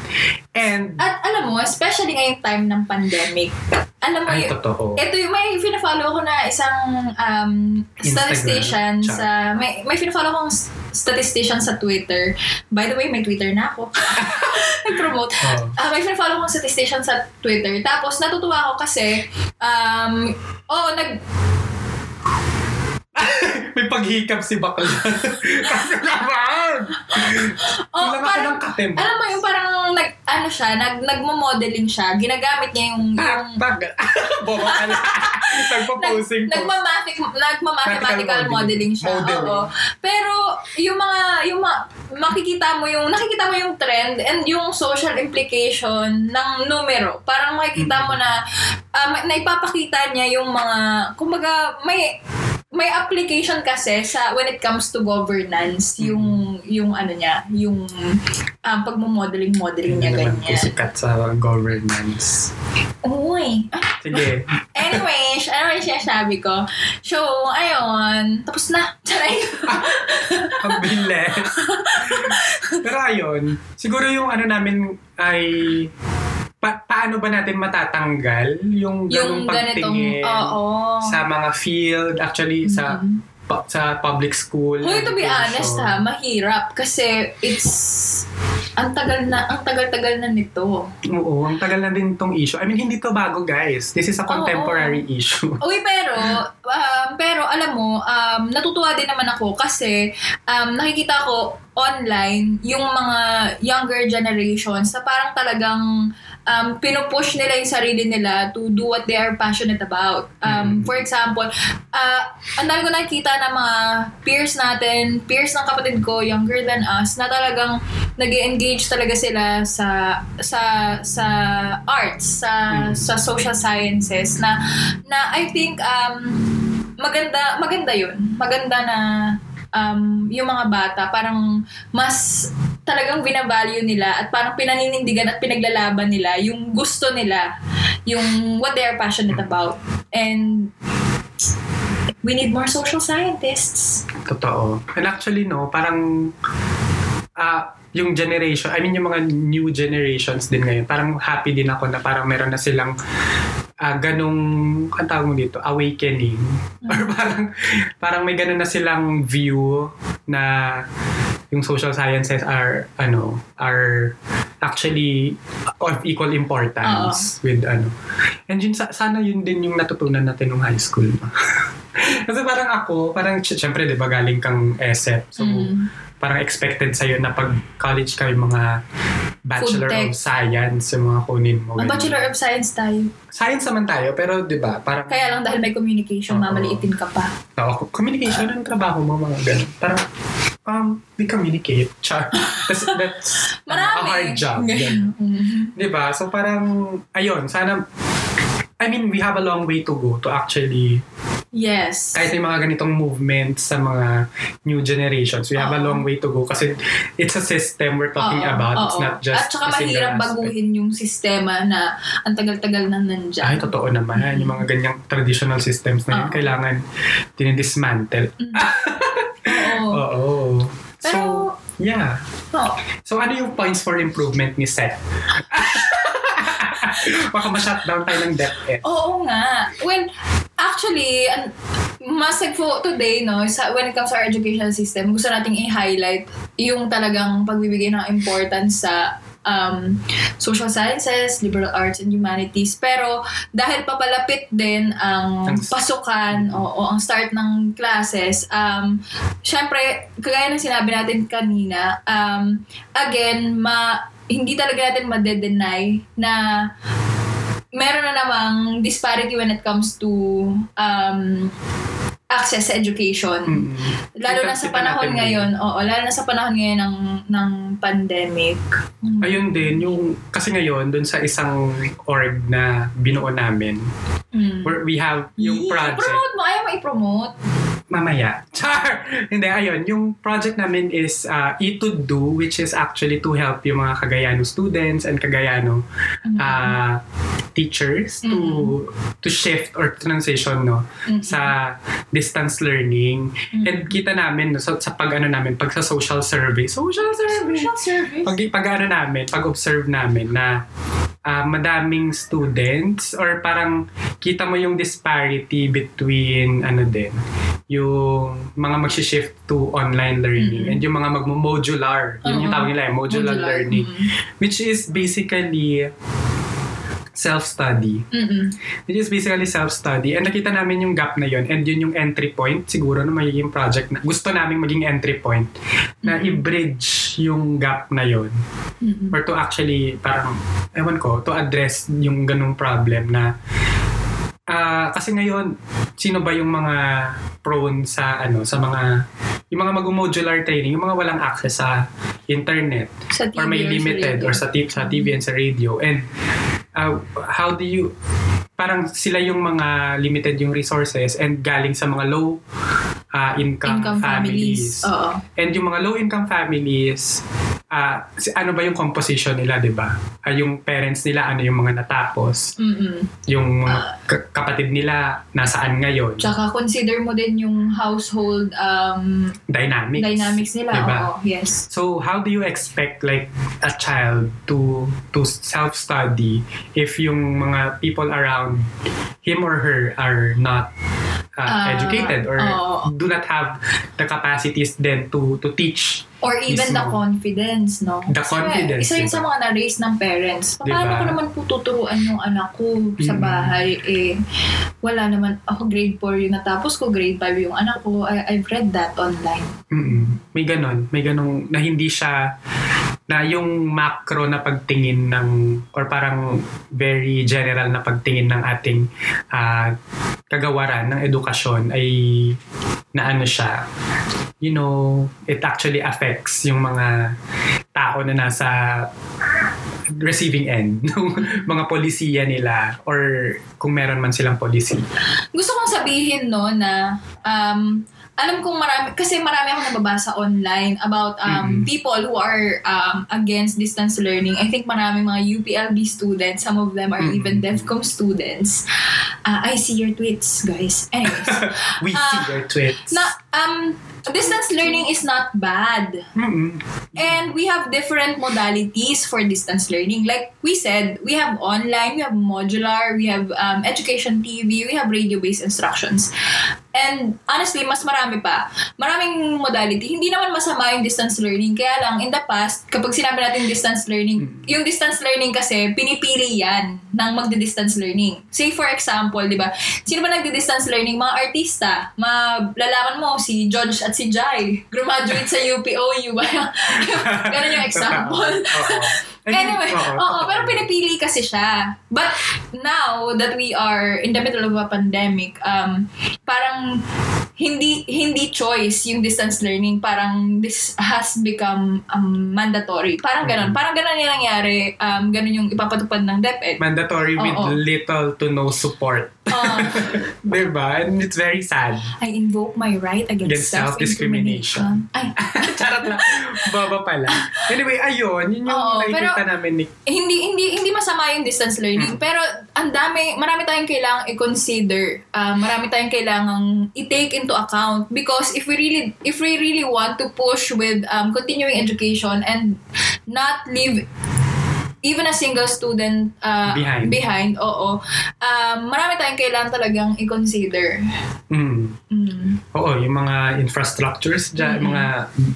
And, At alam mo, especially ngayong time ng pandemic, alam mo, ay, totoo. ito yung may fina-follow ko na isang um, statistician sa may may fina-follow kong statistician sa Twitter. By the way, may Twitter na ako. Nag-promote. Oh. Ah, may fina-follow kong statistician sa Twitter. Tapos natutuwa ako kasi um oh, nag May paghikap si Bakla. Kasi naman! oh, ako parang ng katem. alam mo yung parang nag ano siya, nag nagmo-modeling siya. Ginagamit niya yung yung Bag. Boba ka na. Nagpo-posing nag, nagmamathematical Mathematical modeling siya. Modeling. Oo. Pero yung mga yung ma, makikita mo yung nakikita mo yung trend and yung social implication ng numero. Parang makikita mo na um, naipapakita niya yung mga kumbaga may may application kasi sa when it comes to governance, Mm-hmm. yung yung ano niya, yung um, pagmo-modeling modeling niya ganyan. sikat sa governance. Uy. Sige. Anyway, ano yung sinasabi ko? So, ayun. Tapos na. Charay. Ang bilis. Pero ayun, siguro yung ano namin ay pa- paano ba natin matatanggal yung ganung yung ganitong, pagtingin oo. sa mga field actually sa Mhm. pa- sa public school. Hoy, to be honest ha, mahirap kasi it's ang tagal na, ang tagal-tagal na nito. Oo, ang tagal na din tong issue. I mean, hindi to bago, guys. This is a contemporary issue. Uy, pero, um, pero alam mo, um, natutuwa din naman ako kasi um, nakikita ko online yung mga younger generations na parang talagang um, pinupush nila yung sarili nila to do what they are passionate about. Um, Mhm. For example, uh, ang dami ko nakikita na mga peers natin, peers ng kapatid ko, younger than us, na talagang nag engage talaga sila sa sa sa arts, sa Mhm. sa social sciences na na I think um maganda maganda 'yun. Maganda na um, yung mga bata parang mas talagang binavalue nila at parang pinaninindigan at pinaglalaban nila yung gusto nila, yung what they are passionate about. And we need more social scientists. Totoo. And actually, no, parang ah yung generation, I mean yung mga new generations din ngayon, parang happy din ako na parang meron na silang ah ganong, ang tawag mo dito, awakening. Or parang, parang may ganon na silang view na yung social sciences are, ano, are actually of equal importance with ano. And yun, sa- sana yun din yung natutunan natin nung high school. Kasi parang ako, parang sy- syempre, di ba, galing kang ESEP. So, Mm. parang expected sa'yo na pag college ka yung mga Bachelor of Science, yung mga kunin mo. Ang ganun. Bachelor of Science tayo. Science naman tayo, pero di ba, parang, Kaya lang dahil may communication, Oo. mamaliitin ka pa. Oo, communication ang trabaho mo, mga ganun. Parang, um, we communicate. Char. That's, that's Marami. a hard job. Mhm. Di ba? So parang, ayun, sana, I mean, we have a long way to go to actually Yes. kahit may mga ganitong movements sa mga new generations, we have a Oo. long way to go kasi it's a system we're talking Oo, about. It's oo. not just At saka a mahirap aspect. baguhin yung sistema na ang tagal-tagal na nandyan. Ay, totoo naman. Yung mga ganyang traditional systems na yun, Oo. kailangan dinidismantle. Oo. Oo. So, Pero, yeah. oo. So, ano yung points for improvement ni Seth? Baka ma-shutdown tayo ng DepEd. Oo nga. Well, actually, mas nagfo today, no, sa, when it comes to our education system, gusto nating i-highlight yung talagang pagbibigay ng importance sa um, social sciences, liberal arts, and humanities. Pero dahil papalapit din ang Ang- pasukan o, o ang start ng classes, um, syempre, kagaya ng sinabi natin kanina, um, again, ma, hindi talaga natin madedenay na meron na namang disparity when it comes to um, access sa education. Mm. Lalo na sa panahon natin ngayon, oo, lalo na sa panahon ngayon ng, ng pandemic. Mm. Ayun din, yung, kasi ngayon, dun sa isang org na binuo namin, Mm. where we have yung project. I-promote mo, ayaw mo i-promote. Mamaya. Char! Hindi, ayun. Yung project namin is uh, E2Do, which is actually to help yung mga Cagayano students and Cagayano Mm. uh, teachers to to shift or transition no Mm. sa distance learning Mm. and kita namin no, sa, sa pag ano namin pag sa social survey social survey Social service. pag, pag ano namin, pag observe namin na ah, madaming students or parang kita mo yung disparity between ano din, yung mga mag-shift to online learning Mhm. and yung mga magmo-modular. Yun yung Oo. tawag nila, eh, modular, learning. Mm. Which is basically self-study. Mm-mm. Which is basically self-study. And nakita namin yung gap na yun. And yun yung entry point siguro na magiging project na gusto namin maging entry point na Mhm. i-bridge yung gap na yun Mm-mm. or to actually parang ewan ko to address yung ganung problem na ah kasi ngayon sino ba yung mga prone sa ano sa mga yung mga mag-modular training yung mga walang access sa internet Sa TV or may sa limited radio. or sa, tip, sa TV and sa radio and uh, how do you parang sila yung mga limited yung resources and galing sa mga low uh, income, Income families. families. Oo. And yung mga low income families, ah, si- ano ba yung composition nila, 'di ba? Ah, yung parents nila ano yung mga natapos, Mm-mm. yung mga ka- kapatid nila nasaan ngayon, Tsaka consider mo din yung household um, dynamics. dynamics nila. Diba? Oo, yes. So how do you expect like a child to to self-study if yung mga people around him or her are not uh, educated or oo. do not have the capacities then to to teach Or even the confidence, no? The Kasi confidence, Isa yun diba? sa mga na-raise ng parents. Paano Diba? ko naman po tuturuan yung anak ko sa Mm. bahay? Eh, wala naman. Ako grade 4 yung natapos ko, grade 5 yung anak ko. I, I've read that online. Mm-mm. May ganon. May ganong na hindi siya na yung macro na pagtingin ng or parang very general na pagtingin ng ating ah, kagawaran ng edukasyon ay na siya you know it actually affects yung mga tao na nasa receiving end ng mga polisiya nila or kung meron man silang policy. Gusto kong sabihin, no, na um, alam kong marami, kasi marami akong nababasa online about um, Mm. people who are um, against distance learning. I think marami mga UPLB students, some of them are Mm. even DEFCOM students. Uh, I see your tweets, guys. Anyways, We Ah, see your tweets. na, um, distance learning is not bad. Mm-mm. And we have different modalities for distance learning. Like we said, we have online, we have modular, we have um, education TV, we have radio-based instructions. And honestly, mas marami pa. Maraming modality. Hindi naman masama yung distance learning. Kaya lang, in the past, kapag sinabi natin distance learning, yung distance learning kasi, pinipili yan ng magdi-distance learning. Say for example, di ba, sino ba nagdi-distance learning? Mga artista. Malalaman mo, si George at si Jai. Graduate sa UPOU. Ganun yung example. Anyway, oo, pero pinipili kasi siya. But now that we are in the middle of a pandemic, um, parang hindi hindi choice yung distance learning. Parang this has become um, mandatory. Parang ganun. Mm. Parang ganun yung nangyari. Um, ganun yung ipapatupad ng DepEd. mandatory with Oo. little to no support. Uh, diba? And it's very sad. I invoke my right against, Against self-discrimination. Ay, Charot lang. Baba pala. Anyway, ayun. Yun yung Oo, nakikita namin ni... hindi hindi hindi masama yung distance learning pero ang dami marami tayong kailangang i-consider Ah, marami tayong kailangang i-take into account. Because if we really if we really want to push with um, continuing education and not leave even a single student uh, Behind. behind oo um, marami tayong kailangan talagang i-consider Mm. mm. Oo, yung mga infrastructures dyan, Mhm. mga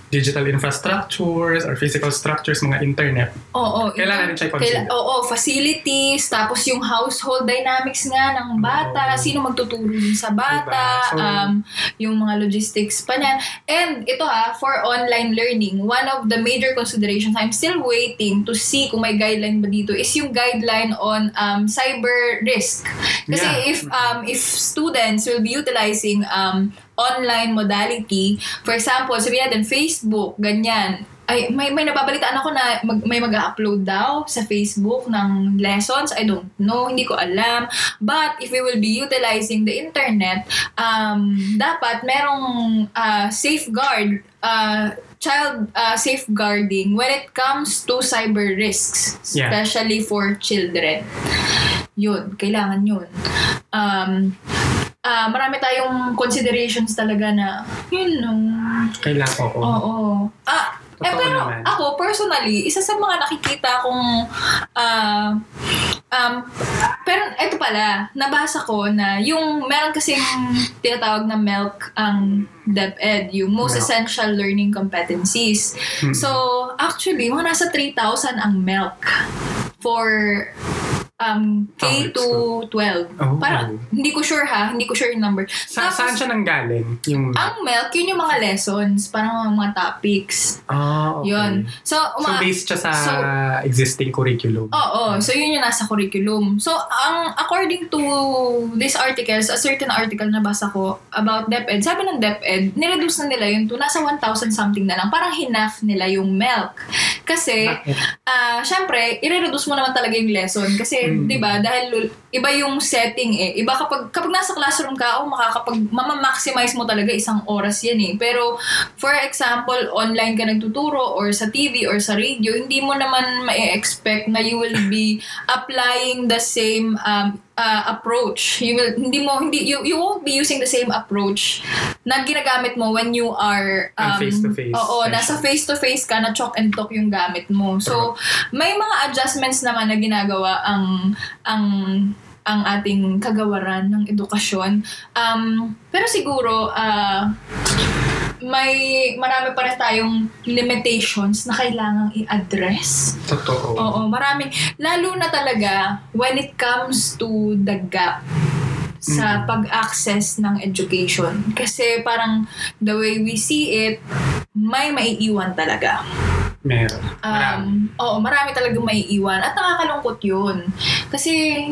digital infrastructures or physical structures, mga internet. Oo. Kailangan din siya i-consider. kaila- Oo, facilities, tapos yung household dynamics nga ng bata, Oo. sino magtuturo sa bata, Diba? So- um, yung mga logistics pa niyan. And ito ha, for online learning, one of the major considerations, I'm still waiting to see kung may guideline ba dito, is yung guideline on um, cyber risk. Kasi Yeah. if um, if students will be utilizing um, online modality, for example, sabihin natin Facebook, ganyan, ay may may nababalitaan ako na mag, may mag-upload daw sa Facebook ng lessons. I don't know, hindi ko alam. But if we will be utilizing the internet, um dapat merong uh, safeguard uh, child uh, safeguarding when it comes to cyber risks, Yeah. especially for children. Yun, kailangan yun. Um, ah marami tayong considerations talaga na, yun, no. Kailangan, oo. Oo. Ah, eh, Totoo pero naman. ako, personally, isa sa mga nakikita kong ah, um, pero eto pala, nabasa ko na yung meron kasing tinatawag na MELC ang DepEd, yung Most MELC. Essential Learning Competencies. Hmm. So, actually, mga nasa 3,000 ang MELC for um, K Public to 12. Oh. Parang, hindi ko sure ha, hindi ko sure yung number. Sa, Tapos, saan siya nanggaling? Yung... ang MELC, yun yung mga lessons, parang mga topics. Ah, okay. Yun. So, So, uma- based siya sa so- existing curriculum. Oo, so yun yung nasa curriculum. So, ang according to this article, a certain article na basa ko about DepEd, sabi ng DepEd, nireduce na nila yun to nasa 1,000 something na lang. Parang hinaf nila yung milk. Kasi, ah syempre, i-reduce mo naman talaga yung lesson. Kasi Mm. 'di ba? Dahil iba yung setting eh. Iba kapag kapag nasa classroom ka, oh, makakapag mama-maximize mo talaga isang oras 'yan eh. Pero for example, online ka nagtuturo or sa TV or sa radio, hindi mo naman ma-expect na you will be applying the same um, uh, approach. You will hindi mo hindi you, you won't be using the same approach na ginagamit mo when you are On face-to-face Oo, session. nasa face-to-face ka na chalk and talk yung gamit mo. So, may mga adjustments naman na ginagawa ang ang ang ating kagawaran ng edukasyon. Um, pero siguro, ah, may marami pa rin tayong limitations na kailangang i-address. Totoo. Oo, maraming. Lalo na talaga when it comes to the gap sa Mm. pag-access ng education. Kasi parang the way we see it, may maiiwan talaga. Meron. Um, oo, marami talagang maiiwan. At nakakalungkot yun. Kasi,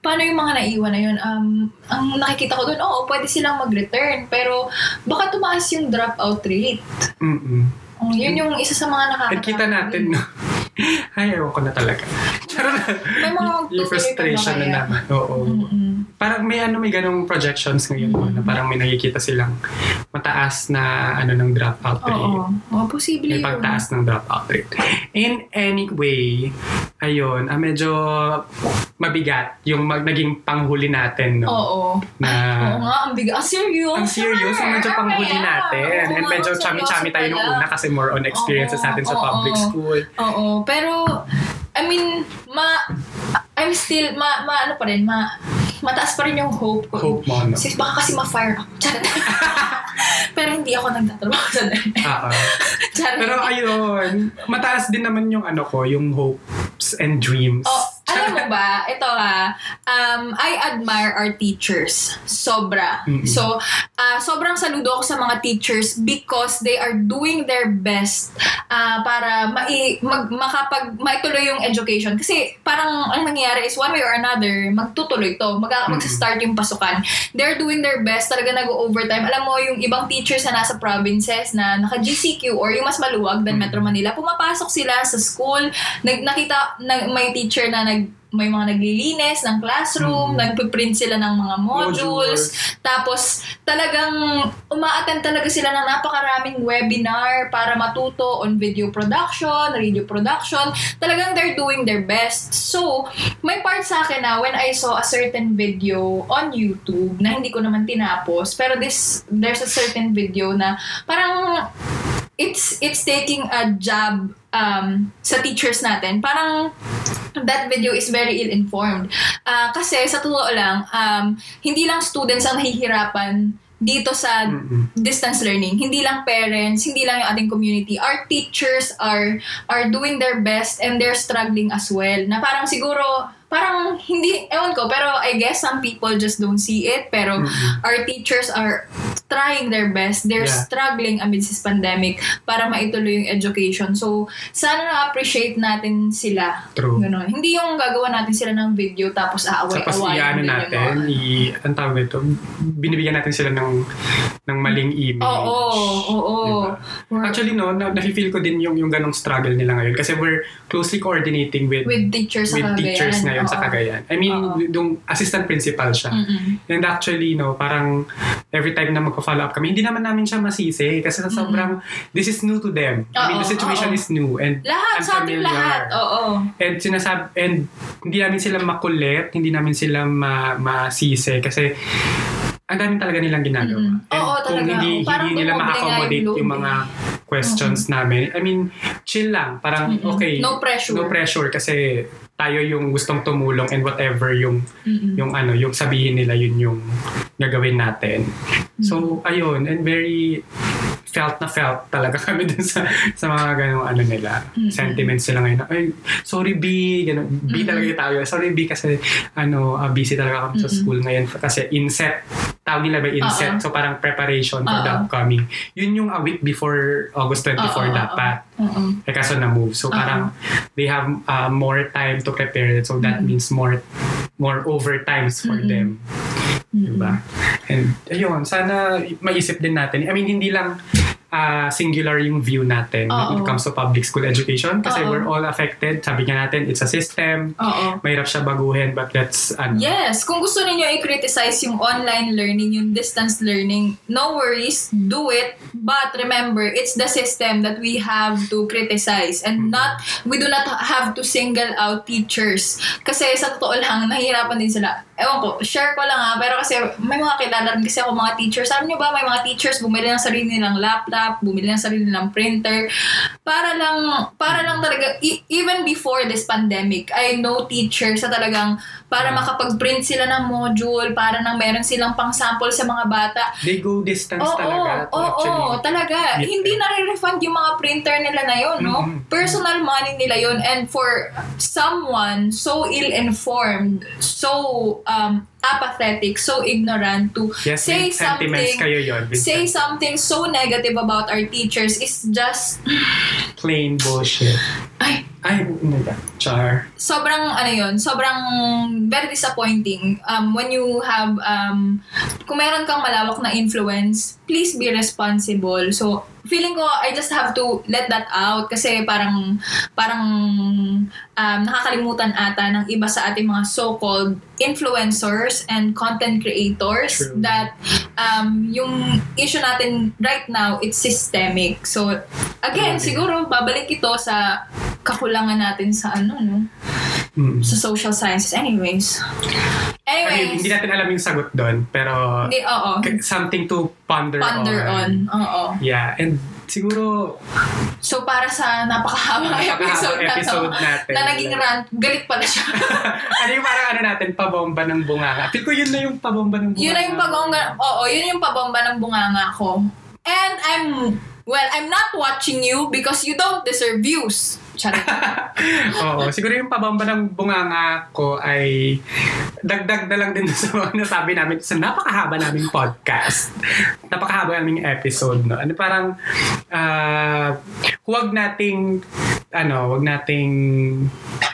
paano yung mga naiwan na yun? Um, ang nakikita ko doon, oo, pwede silang mag-return. Pero, baka tumaas yung dropout rate. Mm-mm. Oh, yun yung isa sa mga nakakatakot. At kita natin, no? Ay, ewan ko na talaga. Charot. May mga yung frustration na naman. Oo. Mm-mm. Parang may ano, may ganong projections ngayon no, na parang may nakikita silang mataas na ano ng dropout rate. Oo. Oo, posible May pagtaas ng dropout rate. In any way, ayun, ah, medyo mabigat yung mag, naging panghuli natin, no? Oo. Na, Oo nga, ang bigat. Ang serious. ang serious, ang medyo panghuli natin. And medyo chami-chami tayo nung una kasi more on experiences natin sa public oo. school. Oo, pero I mean, ma I'm still ma, ma ano pa rin, ma mataas pa rin yung hope ko. Hope mo, no? Sis, baka kasi ma-fire ako. Charot. pero hindi ako nagtatrabaho sa Oo. Charot. Pero ayun, mataas din naman yung ano ko, yung hopes and dreams. Oh, alam mo ba, ito ha, um, I admire our teachers. Sobra. Mm-mm. So, ah, sobrang saludo ako sa mga teachers because they are doing their best ah, para mai, mag, makapag, maituloy yung education. Kasi parang ang nangyayari is one way or another, magtutuloy to. Mag, mag-start yung pasukan. They're doing their best. Talaga nag-overtime. Alam mo, yung ibang teachers na nasa provinces na naka-GCQ or yung mas maluwag than. Metro Manila, pumapasok sila sa school. Nag, nakita, na, may teacher na nag may mga naglilinis ng classroom, Mm. nagpiprint sila ng mga modules, tapos talagang uma-attend talaga sila ng napakaraming webinar para matuto on video production, radio production. Talagang they're doing their best. So, may part sa akin na when I saw a certain video on YouTube na hindi ko naman tinapos, pero this there's a certain video na parang it's it's taking a jab um, sa teachers natin. Parang that video is very ill-informed. Ah, kasi sa totoo lang, um, hindi lang students ang nahihirapan dito sa distance learning. Hindi lang parents, hindi lang yung ating community. Our teachers are are doing their best and they're struggling as well. Na parang siguro, parang hindi, ewan ko, pero I guess some people just don't see it. Pero Mm-mm. our teachers are trying their best. They're Yeah. struggling amid this pandemic para maituloy yung education. So, sana na-appreciate natin sila. True. Ganon. Hindi yung gagawa natin sila ng video tapos aaway-awayan Tapos yung natin, mga- i, ang tawag ito, binibigyan natin sila ng ng maling image. Oo, oo, oo. Diba? Actually, no, na, nafe-feel ko din yung, yung ganong struggle nila ngayon kasi we're closely coordinating with with teachers with teachers ngayon sa Oo. Cagayan. I mean, yung assistant principal siya. Mm-mm. And actually, no, parang every time na magpa-follow up kami, hindi naman namin siya masisi kasi sa sobrang, this is new to them. I mean, the situation oo. is new and Lahat, sa ating unfamiliar. lahat. Oo. And sinasab and hindi namin sila makulit, hindi namin sila ma masisi kasi ang dami talaga nilang ginagawa. Mm. And Oo, kung talaga. hindi, Parang hindi nila ma-accommodate yung yung mga questions namin, I mean, chill lang. Parang, Mm-mm. okay, No pressure. no pressure kasi tayo yung gustong tumulong and whatever yung Mm-mm. yung ano, yung sabihin nila yun yung gagawin natin. So, ayun, and very felt na felt talaga kami dun sa sa mga ganong ano nila Mm-mm. sentiments nila ngayon ay sorry B ganun B Mm-mm. talaga yung tawag sorry B kasi ano ah, busy talaga kami sa Mm-mm. school ngayon kasi inset tawag nila ba inset Oo. so parang preparation for the Oo. upcoming yun yung a week before August 24 Oo, oo, dapat Oo. eh kaso na-move. So Oo. parang they have uh, more time to prepare. So that Mm-mm. means more more overtimes for Mm-mm. them. Mm-mm. Diba? And ayun, sana maisip din natin. I mean, hindi lang ah, singular yung view natin when it comes to public school education kasi Oo. we're all affected. Sabi nga natin, it's a system. Oo. Mahirap siya baguhin but let's ano, Yes, kung gusto niyo i-criticize yung online learning, yung distance learning, no worries, do it. But remember, it's the system that we have to criticize and not, we do not have to single out teachers. Kasi sa totoo lang, nahihirapan din sila. Ewan ko, share ko lang ha, pero kasi may mga kilala rin kasi ako mga teachers. Alam niyo ba, may mga teachers bumili ng sarili nilang laptop, bumili ng sarili nilang printer, para lang, para lang talaga, e- even before this pandemic, I know teachers na talagang para makapag-print sila ng module, para nang meron silang pang-sample sa mga bata. they go distance Oo, talaga oo, oo, talaga. Yes. Hindi na-refund yung mga printer nila na yun, no? Mhm. Personal money nila yun. And for someone so ill-informed, so um, apathetic, so ignorant to Yes, say something kayo yun. Say something so negative about our teachers is just Plain bullshit. ay Ay? Char. sobrang ano yun, sobrang very disappointing um, when you have um, kung meron kang malawak na influence, please be responsible. So, feeling ko I just have to let that out kasi parang parang um, nakakalimutan ata ng iba sa ating mga so-called influencers and content creators True. that um, yung issue natin right now it's systemic. So again, Okay. siguro babalik ito sa kakulangan natin sa ano no Mm. sa social sciences anyways. I mean, Anyways. hindi natin alam yung sagot doon, pero Hindi, oo. something to ponder, Ponder on. Oo. Yeah, and siguro So, para sa napakahabang episode, episode na to, natin. na naging rant, galit pala siya. ano yung parang ano natin, pabomba ng bunganga. Feel ko yun na yung pabomba ng bunganga. yun na yung pabomba, oo, yun yung pabomba ng bunganga ko. And I'm, well, I'm not watching you because you don't deserve views. Charot. Oo, siguro yung pabomba ng bunganga ko ay dagdag na lang din sa mga nasabi namin sa napakahaba naming podcast. Napakahaba naming episode, no? Ano parang, ah, huwag nating, ano, huwag nating,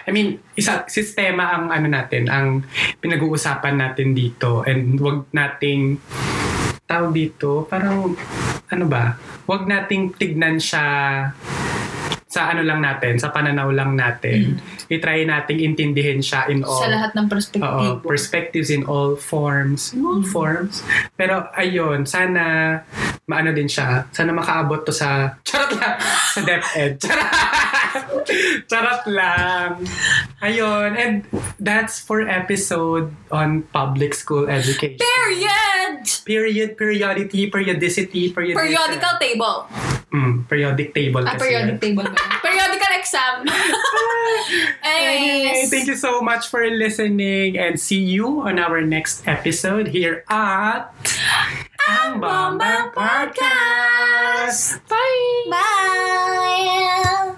I mean, isa, sistema ang ano natin, ang pinag-uusapan natin dito and huwag nating, tawag dito, parang, ano ba, huwag nating tignan siya sa ano lang natin, sa pananaw lang natin. I-try nating intindihin siya in all. sa lahat ng Oo, perspektibo. perspectives in all forms. In all forms. Pero ayun, sana maano din siya. Sana makaabot to sa charot lang. Sa DepEd. Charot. charot lang. Ayun. And that's for episode on public school education. Period! Period, periodity, periodicity, periodicity. Periodical table. Mm, periodic table Ah, periodic yan. table ba? Periodical exam. Anyway, thank you so much for listening and see you on our next episode here at Ang Bombang Podcast. Bye! Bye!